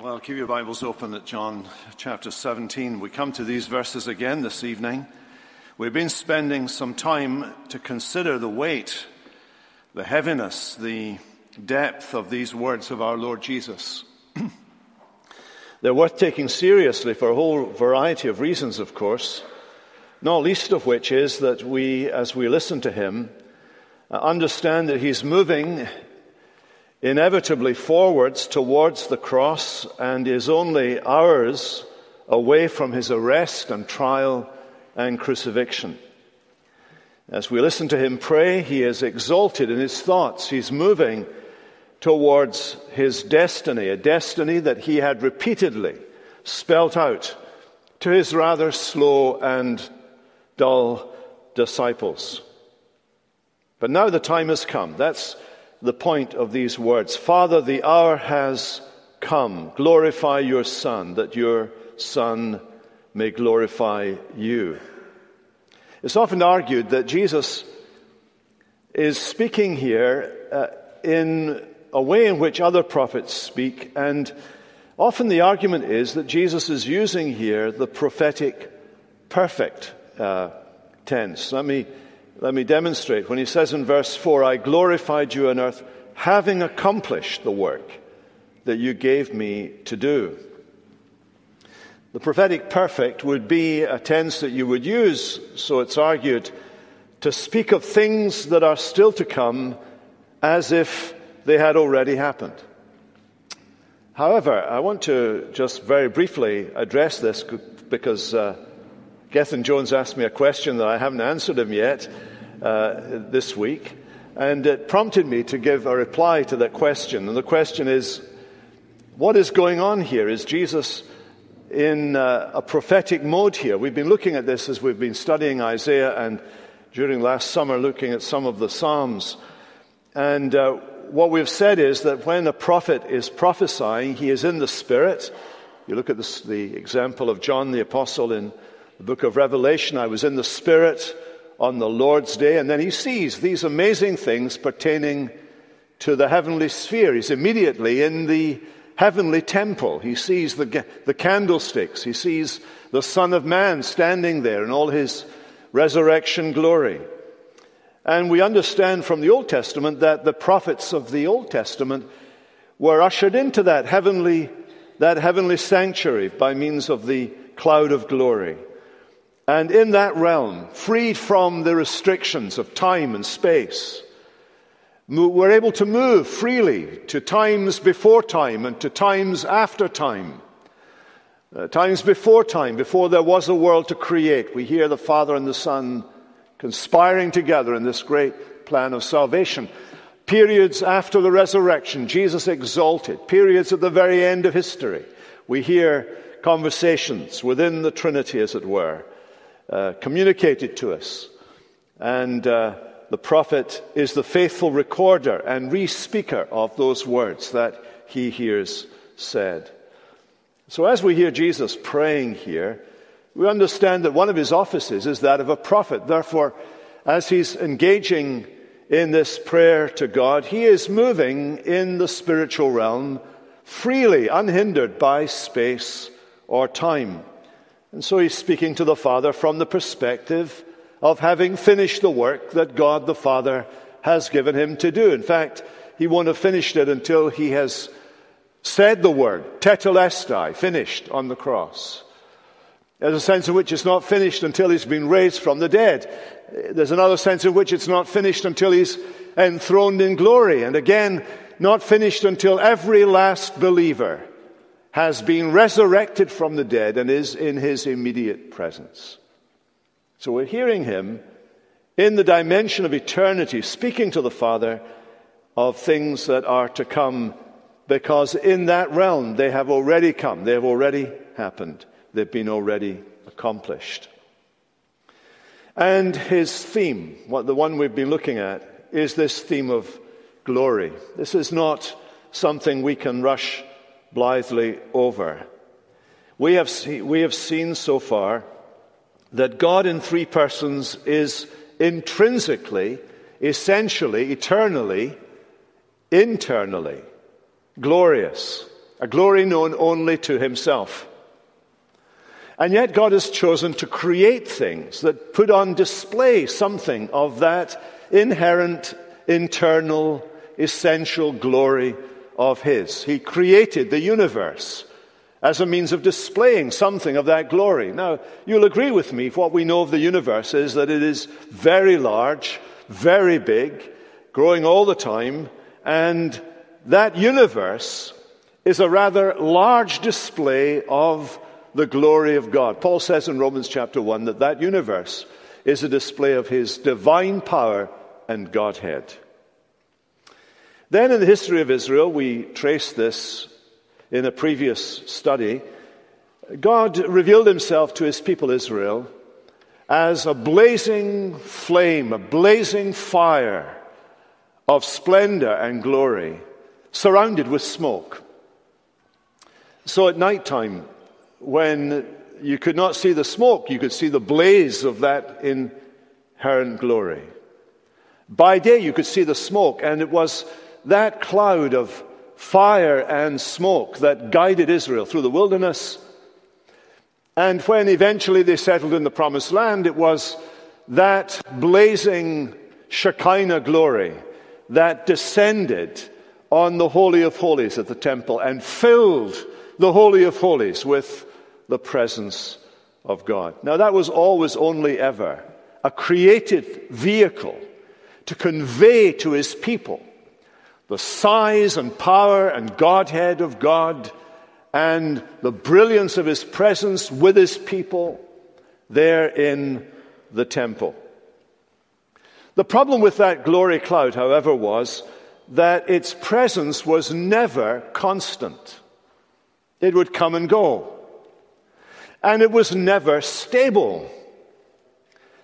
Well, keep your Bibles open at John chapter 17. We come to these verses again this evening. We've been spending some time to consider the weight, the heaviness, the depth of these words of our Lord Jesus. They're worth taking seriously for a whole variety of reasons, of course, not least of which is that we, as we listen to him, uh, understand that he's moving inevitably forwards towards the cross and is only hours away from his arrest and trial and crucifixion. As we listen to him pray, he is exalted in his thoughts. He's moving towards his destiny, a destiny that he had repeatedly spelt out to his rather slow and dull disciples. But now the time has come. That's the point of these words. Father, the hour has come. Glorify your Son, that your Son may glorify you. It's often argued that Jesus is speaking here uh, in a way in which other prophets speak, and often the argument is that Jesus is using here the prophetic perfect uh, tense. Let me let me demonstrate. When he says in verse 4, I glorified you on earth, having accomplished the work that you gave me to do. The prophetic perfect would be a tense that you would use, so it's argued, to speak of things that are still to come as if they had already happened. However, I want to just very briefly address this because uh, Gethin Jones asked me a question that I haven't answered him yet uh, this week, and it prompted me to give a reply to that question. And the question is what is going on here? Is Jesus in uh, a prophetic mode here? We've been looking at this as we've been studying Isaiah and during last summer looking at some of the Psalms. And uh, what we've said is that when a prophet is prophesying, he is in the Spirit. You look at this, the example of John the Apostle in the book of Revelation. I was in the Spirit on the Lord's day, and then he sees these amazing things pertaining to the heavenly sphere. He's immediately in the heavenly temple. He sees the, the candlesticks. He sees the Son of Man standing there in all his resurrection glory. And we understand from the Old Testament that the prophets of the Old Testament were ushered into that heavenly, that heavenly sanctuary by means of the cloud of glory. And in that realm, freed from the restrictions of time and space, we're able to move freely to times before time and to times after time. Uh, times before time, before there was a world to create, we hear the Father and the Son conspiring together in this great plan of salvation. Periods after the resurrection, Jesus exalted. Periods at the very end of history, we hear conversations within the Trinity, as it were uh, communicated to us. And uh, the prophet is the faithful recorder and re speaker of those words that he hears said. So, as we hear Jesus praying here, we understand that one of his offices is that of a prophet. Therefore, as he's engaging in this prayer to God, he is moving in the spiritual realm freely, unhindered by space or time. And so he's speaking to the Father from the perspective of having finished the work that God the Father has given him to do. In fact, he won't have finished it until he has said the word, tetelestai, finished on the cross. There's a sense in which it's not finished until he's been raised from the dead. There's another sense in which it's not finished until he's enthroned in glory. And again, not finished until every last believer has been resurrected from the dead and is in his immediate presence. So we're hearing him in the dimension of eternity, speaking to the Father of things that are to come, because in that realm they have already come, they have already happened, they've been already accomplished. And his theme, what the one we've been looking at, is this theme of glory. This is not something we can rush blithely over. We have, see, we have seen so far that God in three persons is intrinsically, essentially, eternally, internally glorious a glory known only to himself. And yet, God has chosen to create things that put on display something of that inherent, internal, essential glory of His. He created the universe as a means of displaying something of that glory. Now, you'll agree with me, what we know of the universe is that it is very large, very big, growing all the time, and that universe is a rather large display of the glory of God. Paul says in Romans chapter 1 that that universe is a display of his divine power and Godhead. Then in the history of Israel, we trace this in a previous study. God revealed himself to his people Israel as a blazing flame, a blazing fire of splendor and glory, surrounded with smoke. So at night time, when you could not see the smoke, you could see the blaze of that inherent glory. By day, you could see the smoke, and it was that cloud of fire and smoke that guided Israel through the wilderness. And when eventually they settled in the promised land, it was that blazing Shekinah glory that descended on the Holy of Holies at the temple and filled the Holy of Holies with the presence of God. Now, that was always only ever a created vehicle to convey to his people the size and power and Godhead of God and the brilliance of his presence with his people there in the temple. The problem with that glory cloud, however, was that its presence was never constant. It would come and go. And it was never stable.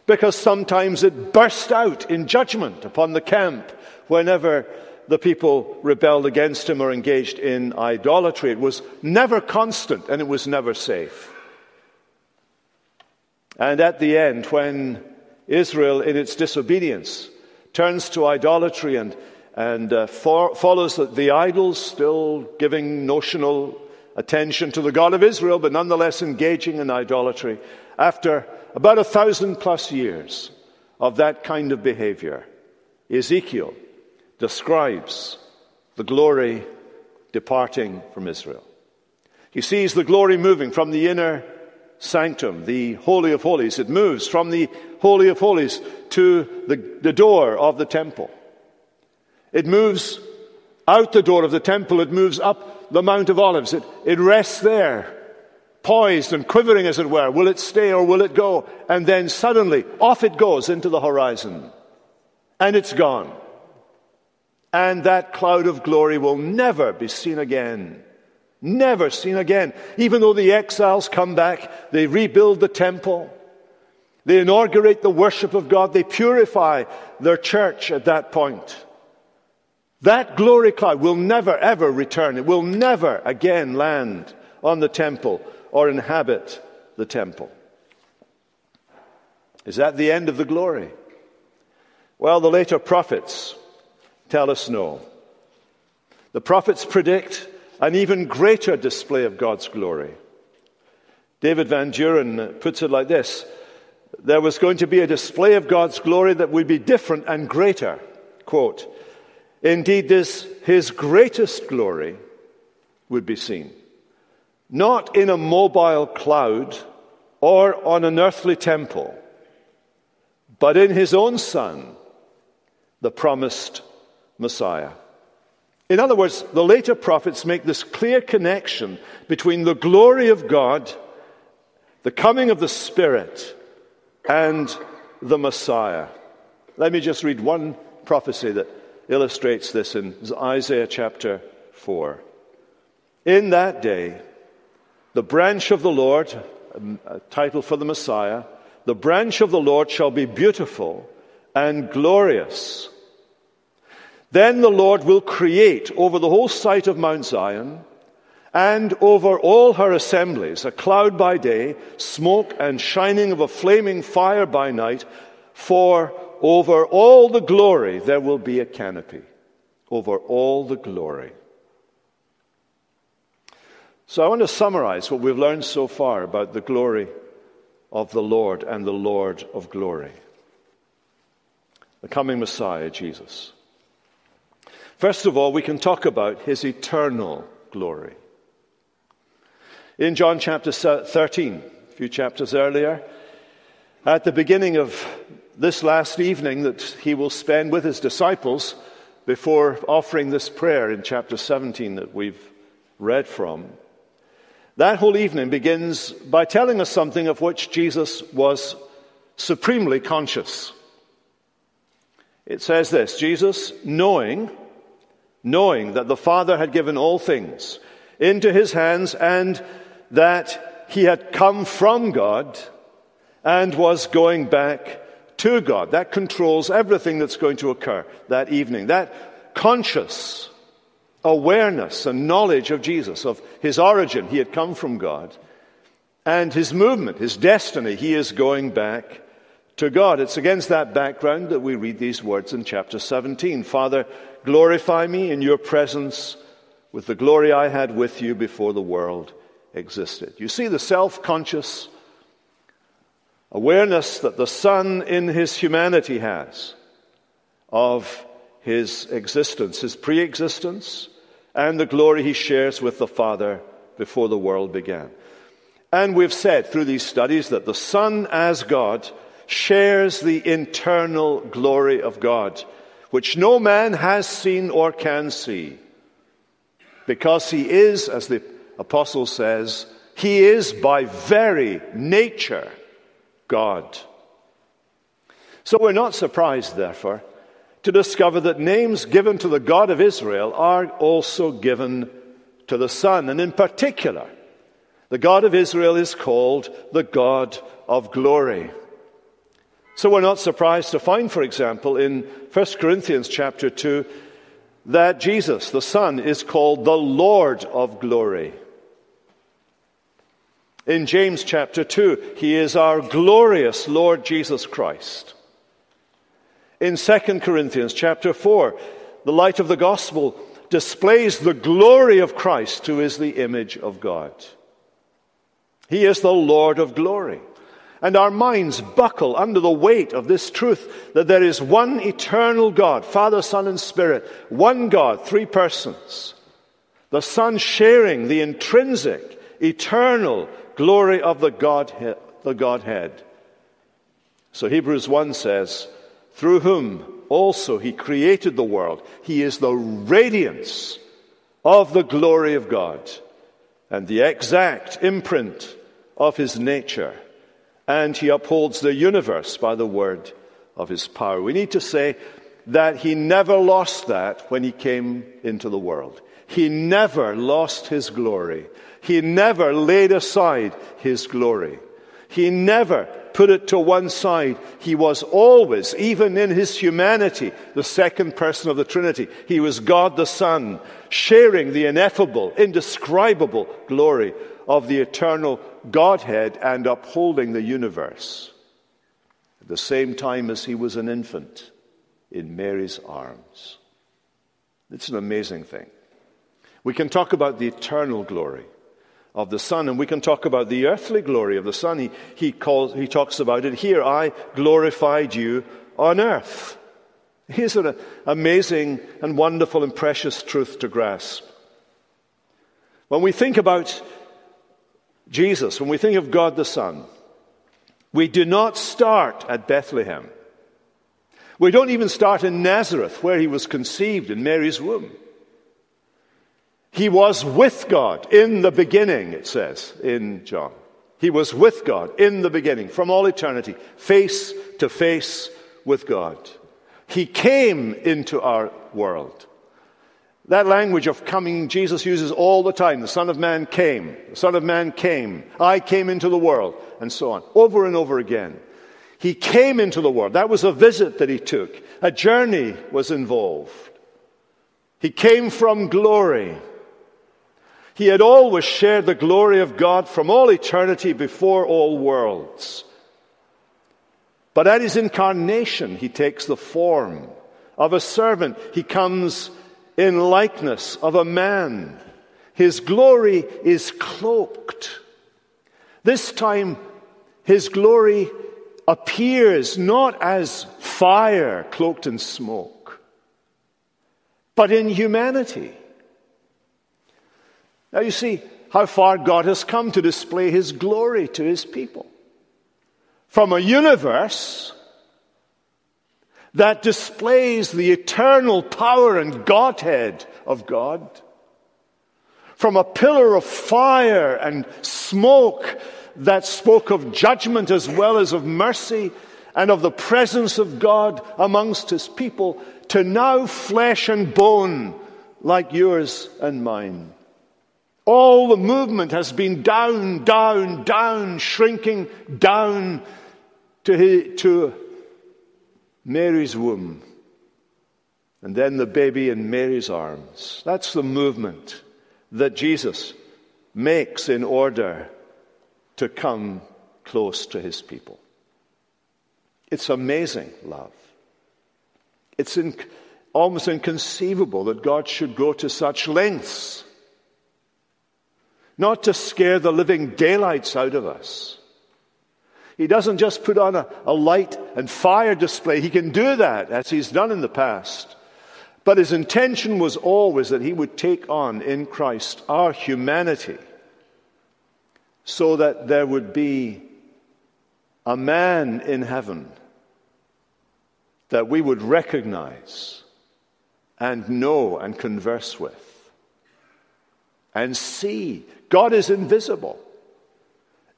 Because sometimes it burst out in judgment upon the camp whenever the people rebelled against him or engaged in idolatry. It was never constant and it was never safe. And at the end, when Israel, in its disobedience, turns to idolatry and, and uh, for, follows the, the idols, still giving notional attention to the God of Israel, but nonetheless engaging in idolatry, after about a thousand plus years of that kind of behavior, Ezekiel describes the glory departing from Israel. He sees the glory moving from the inner sanctum, the Holy of Holies. It moves from the Holy of Holies to the, the door of the temple. It moves out the door of the temple. It moves up the Mount of Olives. It, it rests there, poised and quivering, as it were. Will it stay or will it go? And then suddenly, off it goes into the horizon. And it's gone and that cloud of glory will never be seen again. Never seen again. Even though the exiles come back, they rebuild the temple, they inaugurate the worship of God, they purify their church at that point. That glory cloud will never ever return. It will never again land on the temple or inhabit the temple. Is that the end of the glory? Well, the later prophets tell us no. The prophets predict an even greater display of God's glory. David VanDrunen puts it like this There was going to be a display of God's glory that would be different and greater. Quote, Indeed, this, his greatest glory, would be seen. Not in a mobile cloud or on an earthly temple, but in his own Son, the promised Messiah. In other words, the later prophets make this clear connection between the glory of God, the coming of the Spirit, and the Messiah. Let me just read one prophecy that illustrates this in Isaiah chapter 4. In that day, the branch of the Lord, um, a title for the Messiah, the branch of the Lord shall be beautiful and glorious then the Lord will create over the whole site of Mount Zion and over all her assemblies a cloud by day, smoke and shining of a flaming fire by night, for over all the glory there will be a canopy. Over all the glory. So I want to summarize what we've learned so far about the glory of the Lord and the Lord of glory. The coming Messiah, Jesus. First of all, we can talk about his eternal glory. In John chapter 13, a few chapters earlier, at the beginning of this last evening that he will spend with his disciples before offering this prayer in chapter 17 that we've read from, that whole evening begins by telling us something of which Jesus was supremely conscious. It says this Jesus, knowing, knowing that the Father had given all things into his hands and that he had come from God and was going back to God. That controls everything that's going to occur that evening. That conscious awareness and knowledge of Jesus, of his origin. He had come from God. And his movement, his destiny, he is going back to God. It's against that background that we read these words in chapter 17. Father, glorify me in your presence with the glory I had with you before the world existed. You see the self conscious awareness that the Son in his humanity has of his existence, his pre existence, and the glory he shares with the Father before the world began. And we've said through these studies that the Son as God shares the internal glory of God, which no man has seen or can see, because he is, as the apostle says, he is by very nature God. So we're not surprised, therefore, to discover that names given to the God of Israel are also given to the Son. And in particular, the God of Israel is called the God of glory. So we're not surprised to find, for example, in 1 Corinthians chapter 2, that Jesus, the Son, is called the Lord of glory. In James chapter 2, he is our glorious Lord Jesus Christ. In 2 Corinthians chapter 4, the light of the gospel displays the glory of Christ, who is the image of God. He is the Lord of glory. And our minds buckle under the weight of this truth that there is one eternal God, Father, Son, and Spirit, one God, three persons. The Son sharing the intrinsic, eternal glory of the Godhead. The Godhead. So Hebrews 1 says, through whom also he created the world. He is the radiance of the glory of God and the exact imprint of his nature. And he upholds the universe by the word of his power. We need to say that he never lost that when he came into the world. He never lost his glory. He never laid aside his glory. He never put it to one side. He was always, even in his humanity, the second person of the Trinity. He was God the Son, sharing the ineffable, indescribable glory of the eternal Godhead and upholding the universe. At the same time as he was an infant in Mary's arms. It's an amazing thing. We can talk about the eternal glory of the Son. And we can talk about the earthly glory of the Son. He, he, calls, he talks about it here. I glorified you on earth. Here's an amazing and wonderful and precious truth to grasp. When we think about Jesus, when we think of God the Son, we do not start at Bethlehem. We don't even start in Nazareth, where he was conceived in Mary's womb. He was with God in the beginning, it says in John. He was with God in the beginning, from all eternity, face to face with God. He came into our world. That language of coming, Jesus uses all the time. The Son of Man came. The Son of Man came. I came into the world, and so on, over and over again. He came into the world. That was a visit that he took. A journey was involved. He came from glory. He had always shared the glory of God from all eternity before all worlds. But at his incarnation, he takes the form of a servant. He comes in likeness of a man. his glory is cloaked. This time, his glory appears not as fire cloaked in smoke, but in humanity. Now you see how far God has come to display his glory to his people. From a universe that displays the eternal power and Godhead of God, from a pillar of fire and smoke that spoke of judgment as well as of mercy and of the presence of God amongst his people, to now flesh and bone like yours and mine. All the movement has been down, down, down, shrinking down to, to Mary's womb. And then the baby in Mary's arms. That's the movement that Jesus makes in order to come close to his people. It's amazing love. It's in, almost inconceivable that God should go to such lengths not to scare the living daylights out of us. He doesn't just put on a, a, light and fire display. He can do that, as he's done in the past. But his intention was always that he would take on in Christ our humanity so that there would be a man in heaven that we would recognize and know and converse with and see. God is invisible.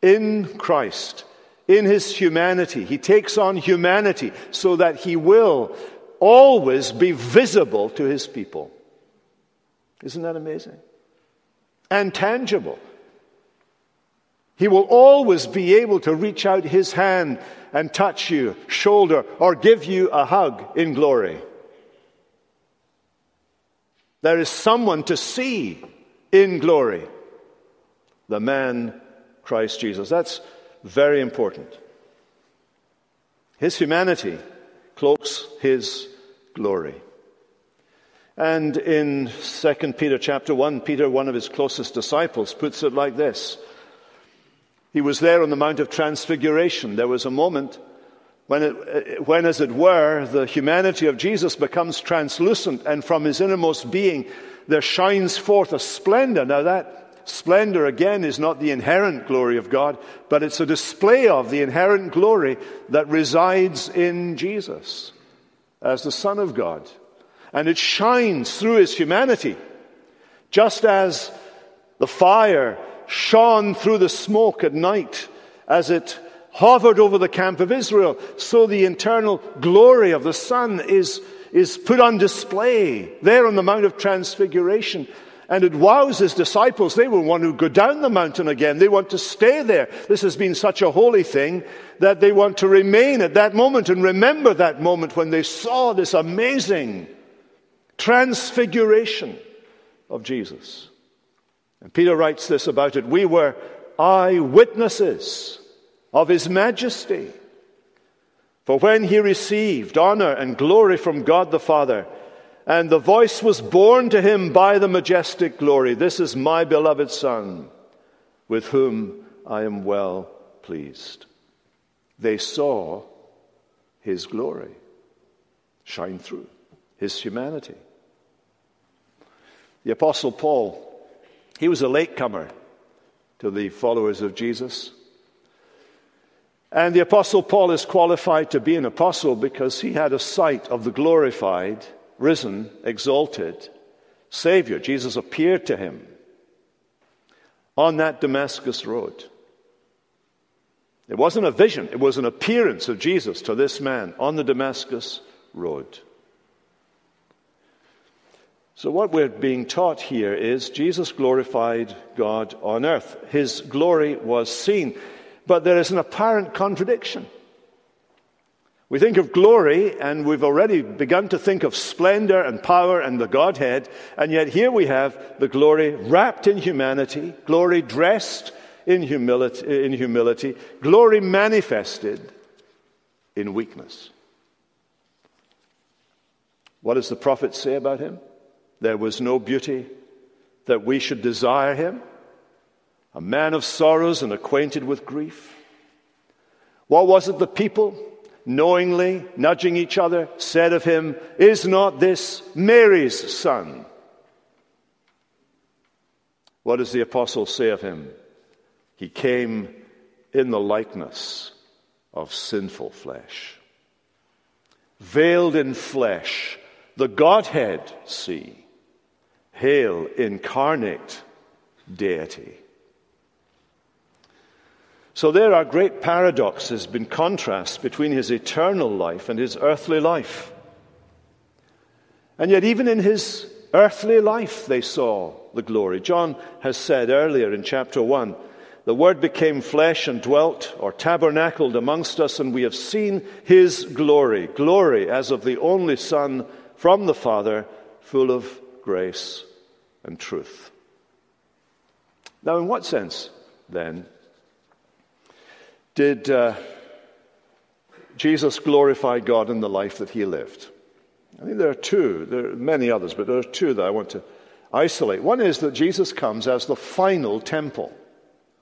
In Christ, in his humanity, he takes on humanity so that he will always be visible to his people. Isn't that amazing? And tangible. He will always be able to reach out his hand and touch you, shoulder, or give you a hug in glory. There is someone to see in glory. The man, Christ Jesus. That's very important. His humanity cloaks his glory. And in 2 Peter chapter 1, Peter, one of his closest disciples, puts it like this. He was there on the Mount of Transfiguration. There was a moment when, it, when, as it were, the humanity of Jesus becomes translucent, and from his innermost being there shines forth a splendor. Now, that splendor, again, is not the inherent glory of God, but it's a display of the inherent glory that resides in Jesus as the Son of God. And it shines through his humanity, just as the fire shone through the smoke at night as it hovered over the camp of Israel, so the internal glory of the Son is, is put on display there on the Mount of Transfiguration. And it wows his disciples. They will want to go down the mountain again. They want to stay there. This has been such a holy thing that they want to remain at that moment and remember that moment when they saw this amazing transfiguration of Jesus. And Peter writes this about it. We were eyewitnesses of his majesty. For when he received honor and glory from God the Father, and the voice was borne to him by the majestic glory, This is my beloved Son, with whom I am well pleased they saw his glory shine through, his humanity. The Apostle Paul, he was a latecomer to the followers of Jesus. And the Apostle Paul is qualified to be an apostle because he had a sight of the glorified, risen, exalted Savior. Jesus appeared to him on that Damascus road. It wasn't a vision, it was an appearance of Jesus to this man on the Damascus road. So, what we're being taught here is Jesus glorified God on earth. His glory was seen. But there is an apparent contradiction. We think of glory, and we've already begun to think of splendor and power and the Godhead, and yet here we have the glory wrapped in humanity, glory dressed in humility, in humility, glory manifested in weakness. What does the prophet say about him? There was no beauty that we should desire him? A man of sorrows and acquainted with grief. What was it the people, knowingly nudging each other, said of him, Is not this Mary's son? What does the apostle say of him? He came in the likeness of sinful flesh. Veiled in flesh, the Godhead see. Hail, incarnate deity. So there are great paradoxes in contrasts between his eternal life and his earthly life. And yet, even in his earthly life, they saw the glory. John has said earlier in chapter 1 the Word became flesh and dwelt or tabernacled amongst us, and we have seen His glory glory as of the only Son from the Father, full of grace and truth. Now, in what sense, then, did uh, Jesus glorify God in the life that He lived? I think there are two, there are many others, but there are two that I want to isolate. One is that Jesus comes as the final temple.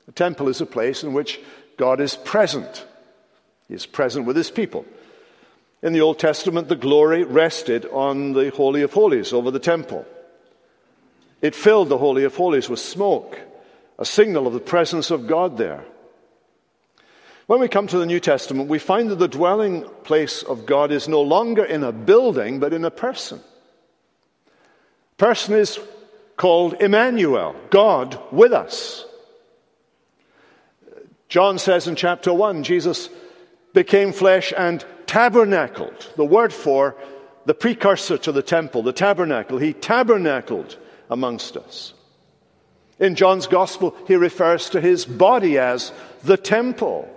The temple is a place in which God is present. He is present with his people. In the Old Testament, the glory rested on the Holy of Holies over the temple. It filled the Holy of Holies with smoke, a signal of the presence of God there. When we come to the New Testament, we find that the dwelling place of God is no longer in a building, but in a person. Person is called Emmanuel, God with us. John says in chapter 1, Jesus became flesh and tabernacled. The word for the precursor to the temple, the tabernacle. He tabernacled amongst us. In John's gospel, he refers to his body as the temple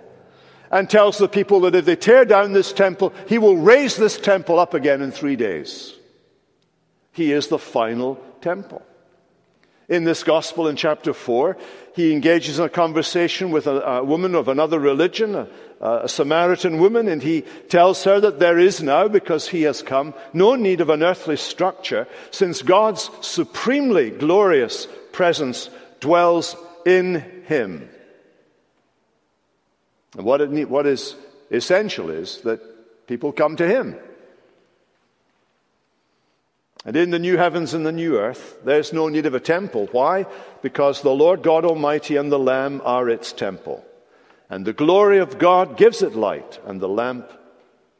and tells the people that if they tear down this temple, he will raise this temple up again in three days. He is the final temple in this gospel in chapter 4. He engages in a conversation with a, a woman of another religion, a, a Samaritan woman, and he tells her that there is now, because he has come, no need of an earthly structure, since God's supremely glorious presence dwells in him. And what, it, what is essential is that people come to him. And in the new heavens and the new earth, there's no need of a temple. Why? Because the Lord God Almighty and the Lamb are its temple. And the glory of God gives it light, and the lamp,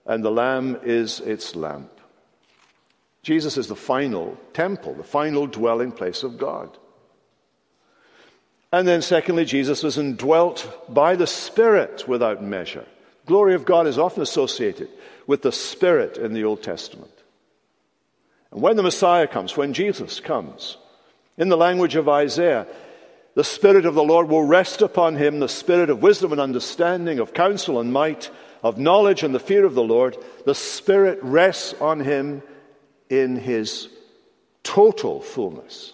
and the Lamb is its lamp. Jesus is the final temple, the final dwelling place of God. And then, secondly, Jesus was indwelt by the Spirit without measure. Glory of God is often associated with the Spirit in the Old Testament. And when the Messiah comes, when Jesus comes, in the language of Isaiah, the Spirit of the Lord will rest upon him, the Spirit of wisdom and understanding, of counsel and might, of knowledge and the fear of the Lord. The Spirit rests on him in his total fullness.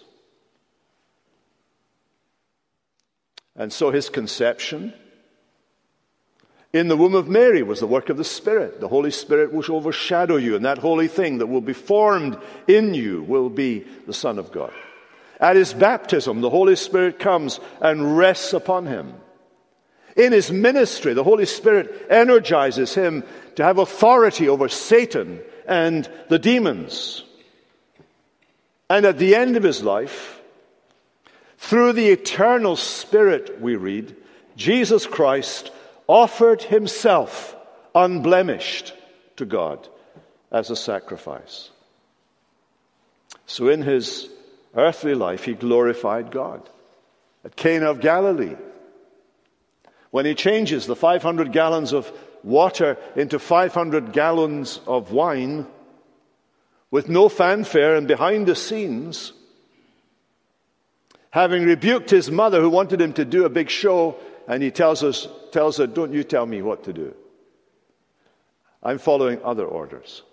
And so his conception, in the womb of Mary was the work of the Spirit. The Holy Spirit will overshadow you, and that holy thing that will be formed in you will be the Son of God. At his baptism, the Holy Spirit comes and rests upon him. In his ministry, the Holy Spirit energizes him to have authority over Satan and the demons. And at the end of his life, through the eternal Spirit, we read, Jesus Christ offered himself unblemished to God as a sacrifice. So in his earthly life, he glorified God. At Cana of Galilee, when he changes the 500 gallons of water into 500 gallons of wine, with no fanfare and behind the scenes, having rebuked his mother who wanted him to do a big show, and he tells us, tells her, Don't you tell me what to do. I'm following other orders.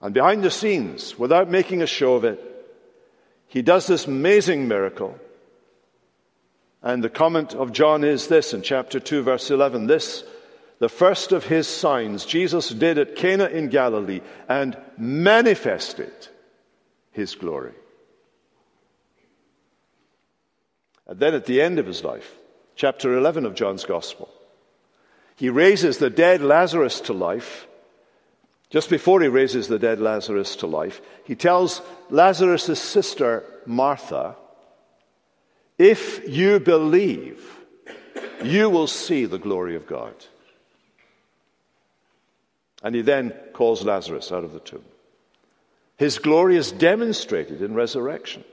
And behind the scenes, without making a show of it, he does this amazing miracle. And the comment of John is this in chapter 2, verse 11 this, the first of his signs Jesus did at Cana in Galilee and manifested his glory. And then at the end of his life, chapter 11 of John's Gospel, he raises the dead Lazarus to life. Just before he raises the dead Lazarus to life, he tells Lazarus' sister, Martha, If you believe, you will see the glory of God. And he then calls Lazarus out of the tomb. His glory is demonstrated in resurrection.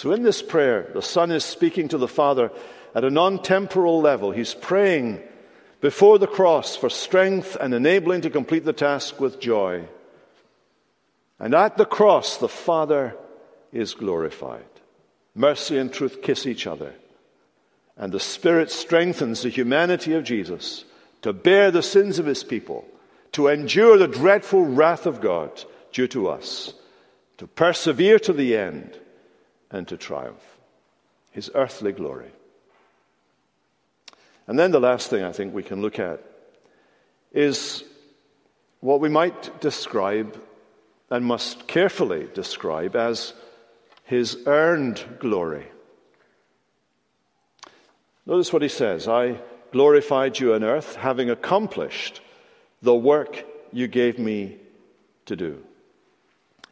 So, in this prayer, the Son is speaking to the Father at a non temporal level. He's praying before the cross for strength and enabling to complete the task with joy. And at the cross, the Father is glorified. Mercy and truth kiss each other. And the Spirit strengthens the humanity of Jesus to bear the sins of his people, to endure the dreadful wrath of God due to us, to persevere to the end, and to triumph. His earthly glory. And then the last thing I think we can look at is what we might describe and must carefully describe as his earned glory. Notice what he says I glorified you on earth, having accomplished the work you gave me to do.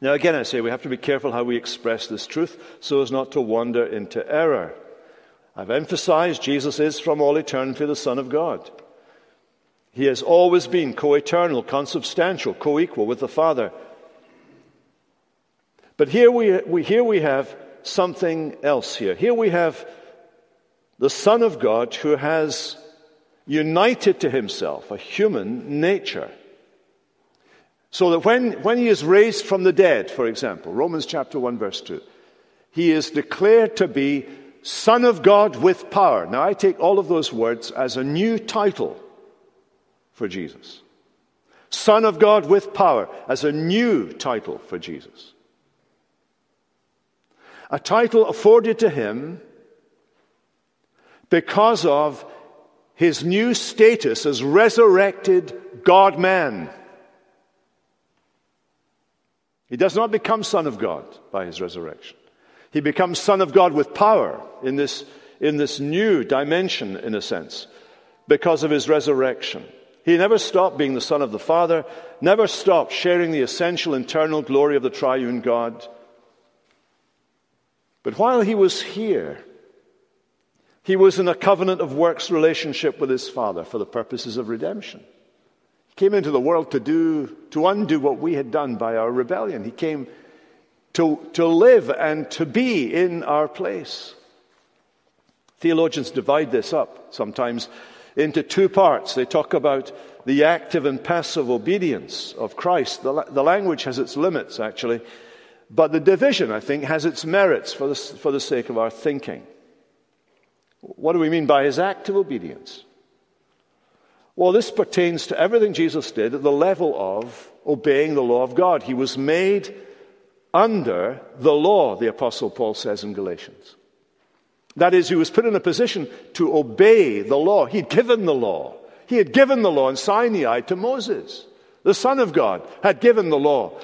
Now, again, I say we have to be careful how we express this truth so as not to wander into error. I've emphasized Jesus is from all eternity the Son of God. He has always been co eternal, consubstantial, co equal with the Father. But here we, we, here we have something else here. Here we have the Son of God who has united to himself a human nature. So that when, when he is raised from the dead, for example, Romans chapter 1, verse 2, he is declared to be Son of God with power. Now, I take all of those words as a new title for Jesus. Son of God with power as a new title for Jesus. A title afforded to him because of his new status as resurrected God man. He does not become Son of God by his resurrection. He becomes Son of God with power in this, in this new dimension, in a sense, because of his resurrection. He never stopped being the Son of the Father, never stopped sharing the essential internal glory of the triune God. But while he was here, he was in a covenant of works relationship with his Father for the purposes of redemption. Came into the world to do, to undo what we had done by our rebellion. He came to, to live and to be in our place. Theologians divide this up sometimes into two parts. They talk about the active and passive obedience of Christ. The, the language has its limits, actually, but the division, I think, has its merits for the, for the sake of our thinking. What do we mean by his active obedience? Well, this pertains to everything Jesus did at the level of obeying the law of God. He was made under the law, the Apostle Paul says in Galatians. That is, he was put in a position to obey the law. He'd given the law. He had given the law in Sinai to Moses. The Son of God had given the law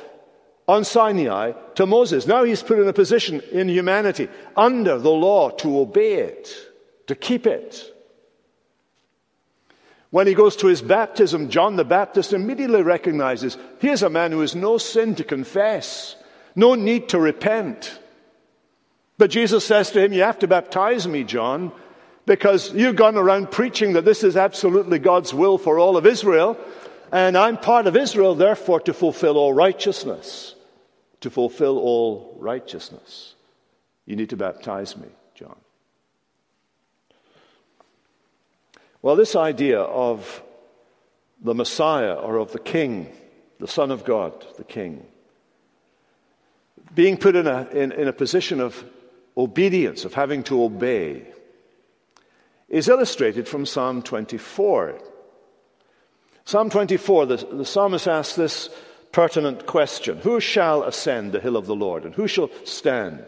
on Sinai to Moses. Now he's put in a position in humanity under the law to obey it to keep it. When he goes to his baptism, John the Baptist immediately recognizes here's a man who has no sin to confess, no need to repent. But Jesus says to him, You have to baptize me, John, because you've gone around preaching that this is absolutely God's will for all of Israel, and I'm part of Israel, therefore, to fulfill all righteousness. To fulfill all righteousness. You need to baptize me, John. Well, this idea of the Messiah or of the King, the Son of God, the King, being put in a, in, in a position of obedience, of having to obey, is illustrated from Psalm 24. Psalm 24, the, the psalmist asks this pertinent question Who shall ascend the hill of the Lord, and who shall stand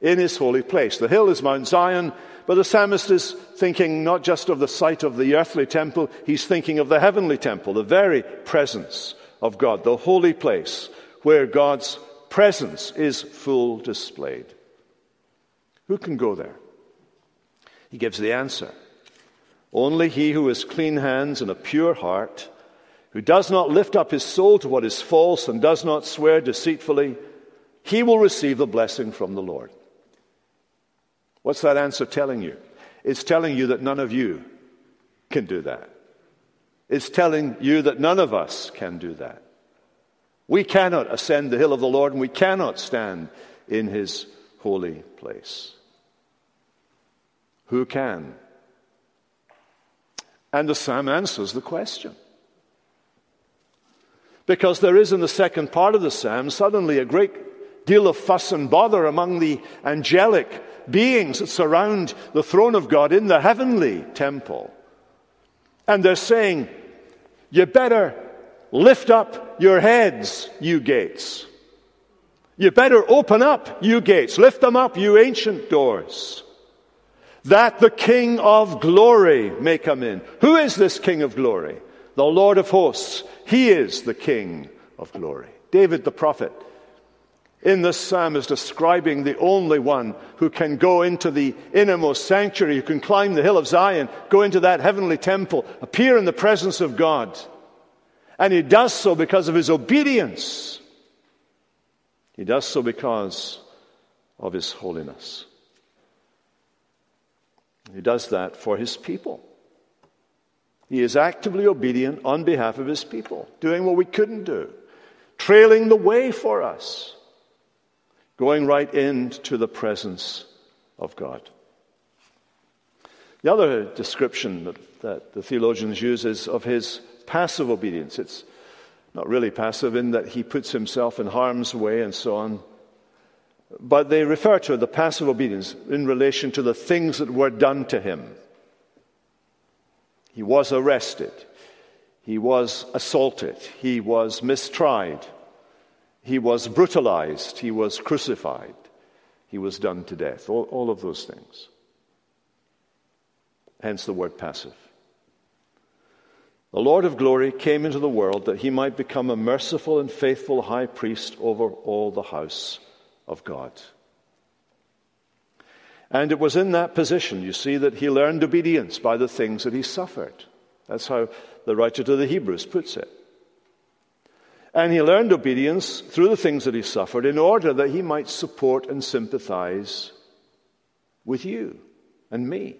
in his holy place? The hill is Mount Zion but the psalmist is thinking not just of the site of the earthly temple, he's thinking of the heavenly temple, the very presence of God, the holy place where God's presence is full displayed. Who can go there? He gives the answer. Only he who has clean hands and a pure heart, who does not lift up his soul to what is false and does not swear deceitfully, he will receive the blessing from the Lord. What's that answer telling you? It's telling you that none of you can do that. It's telling you that none of us can do that. We cannot ascend the hill of the Lord and we cannot stand in his holy place. Who can? And the psalm answers the question. Because there is in the second part of the psalm suddenly a great deal of fuss and bother among the angelic beings that surround the throne of God in the heavenly temple. And they're saying, You better lift up your heads, you gates. You better open up, you gates. Lift them up, you ancient doors. That the King of glory may come in. Who is this King of glory? The Lord of hosts. He is the King of glory. David the prophet in this psalm is describing the only one who can go into the innermost sanctuary, who can climb the hill of Zion, go into that heavenly temple, appear in the presence of God. And he does so because of his obedience. He does so because of his holiness. He does that for his people. He is actively obedient on behalf of his people, doing what we couldn't do, trailing the way for us going right into the presence of God. The other description that, that the theologians use is of his passive obedience. It's not really passive in that he puts himself in harm's way and so on. But they refer to the passive obedience in relation to the things that were done to him. He was arrested. He was assaulted. He was mistried. He was brutalized. He was crucified. He was done to death. All, all of those things. Hence the word passive. The Lord of glory came into the world that he might become a merciful and faithful high priest over all the house of God. And it was in that position, you see, that he learned obedience by the things that he suffered. That's how the writer to the Hebrews puts it. And he learned obedience through the things that he suffered in order that he might support and sympathize with you and me.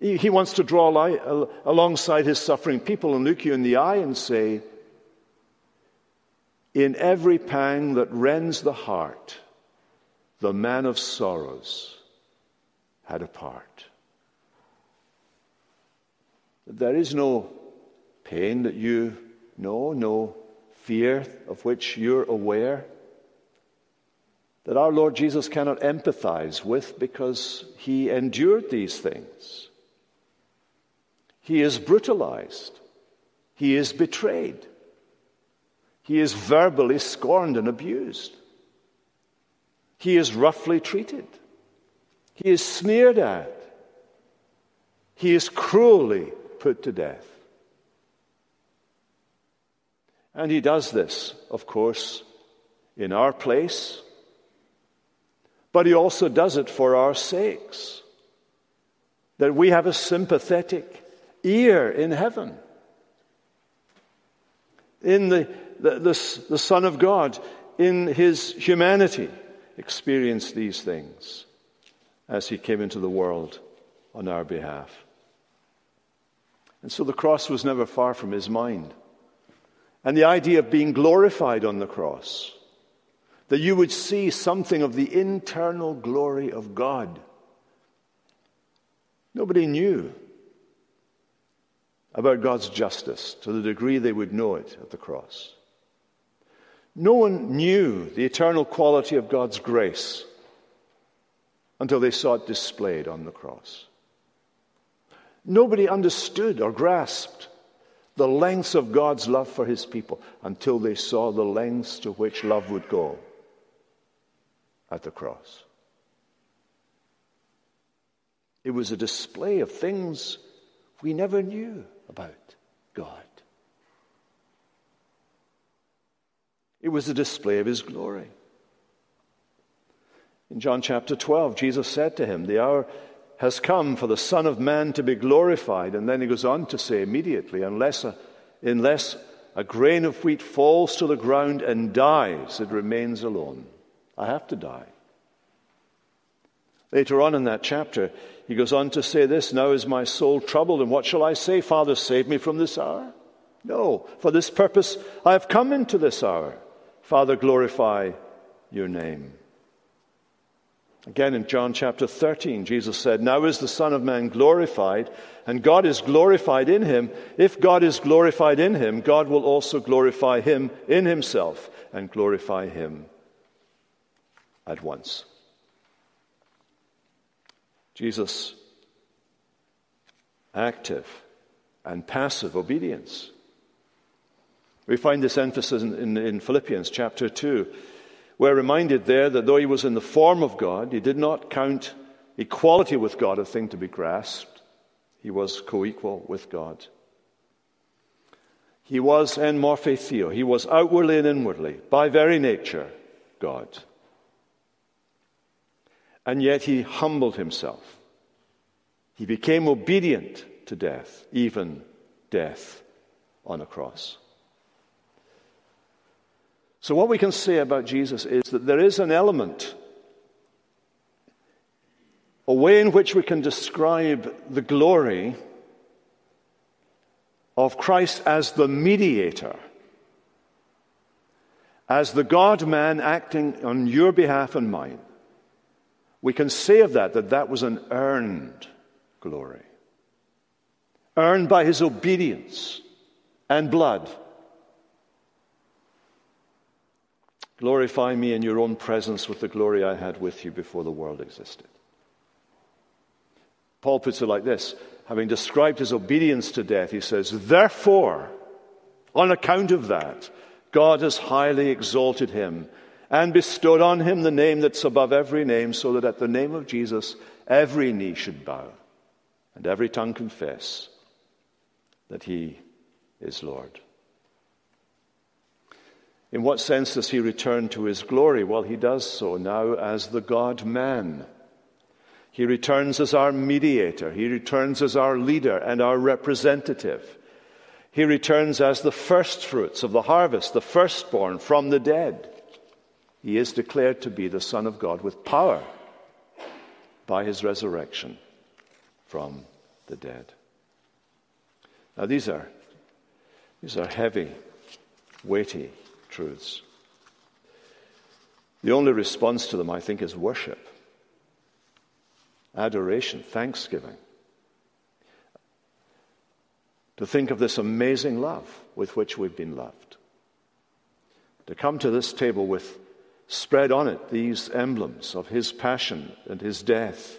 He, wants to draw alongside his suffering people and look you in the eye and say, In every pang that rends the heart, the man of sorrows had a part. There is no pain that you no, no fear of which you're aware that our Lord Jesus cannot empathize with because he endured these things. He is brutalized. He is betrayed. He is verbally scorned and abused. He is roughly treated. He is sneered at. He is cruelly put to death. And he does this, of course, in our place, but he also does it for our sakes. That we have a sympathetic ear in heaven. In the, the, the, the Son of God, in his humanity, experienced these things as he came into the world on our behalf. And so the cross was never far from his mind and the idea of being glorified on the cross. That you would see something of the internal glory of God. Nobody knew about God's justice to the degree they would know it at the cross. No one knew the eternal quality of God's grace until they saw it displayed on the cross. Nobody understood or grasped the lengths of God's love for his people until they saw the lengths to which love would go at the cross. It was a display of things we never knew about God. It was a display of his glory. In John chapter 12, Jesus said to him, The hour has come for the Son of Man to be glorified. And then he goes on to say immediately, Unless a, unless a grain of wheat falls to the ground and dies, it remains alone. I have to die. Later on in that chapter, he goes on to say this Now is my soul troubled, and what shall I say? Father, save me from this hour? No, for this purpose I have come into this hour. Father, glorify your name. Again in John chapter 13, Jesus said, Now is the Son of Man glorified, and God is glorified in him. If God is glorified in him, God will also glorify him in himself and glorify him at once. Jesus' active and passive obedience. We find this emphasis in, in, in, Philippians chapter 2. We're reminded there that though he was in the form of God, he did not count equality with God a thing to be grasped. He was co equal with God. He was en morphe theo. He was outwardly and inwardly, by very nature, God. And yet he humbled himself. He became obedient to death, even death on a cross. So, what we can say about Jesus is that there is an element, a way in which we can describe the glory of Christ as the mediator, as the God man acting on your behalf and mine we can say of that that that was an earned glory, earned by his obedience and blood. Glorify me in your own presence with the glory I had with you before the world existed. Paul puts it like this having described his obedience to death, he says, Therefore, on account of that, God has highly exalted him and bestowed on him the name that's above every name, so that at the name of Jesus every knee should bow and every tongue confess that he is Lord. In what sense does he return to his glory? Well, he does so now as the God man. He returns as our mediator, he returns as our leader and our representative. He returns as the firstfruits of the harvest, the firstborn from the dead he is declared to be the Son of God with power by his resurrection from the dead. Now, these are, these are heavy, weighty truths. The only response to them, I think, is worship, adoration, thanksgiving. To think of this amazing love with which we've been loved. To come to this table with spread on it these emblems of his passion and his death.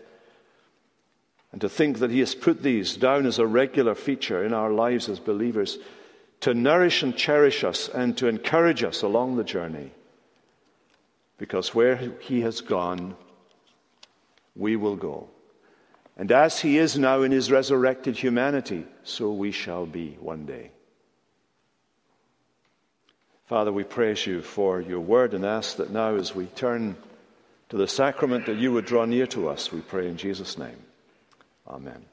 And to think that he has put these down as a regular feature in our lives as believers to nourish and cherish us and to encourage us along the journey. Because where he has gone, we will go. And as he is now in his resurrected humanity, so we shall be one day. Father, we praise you for your word and ask that now as we turn to the sacrament that you would draw near to us, we pray in Jesus' name. Amen.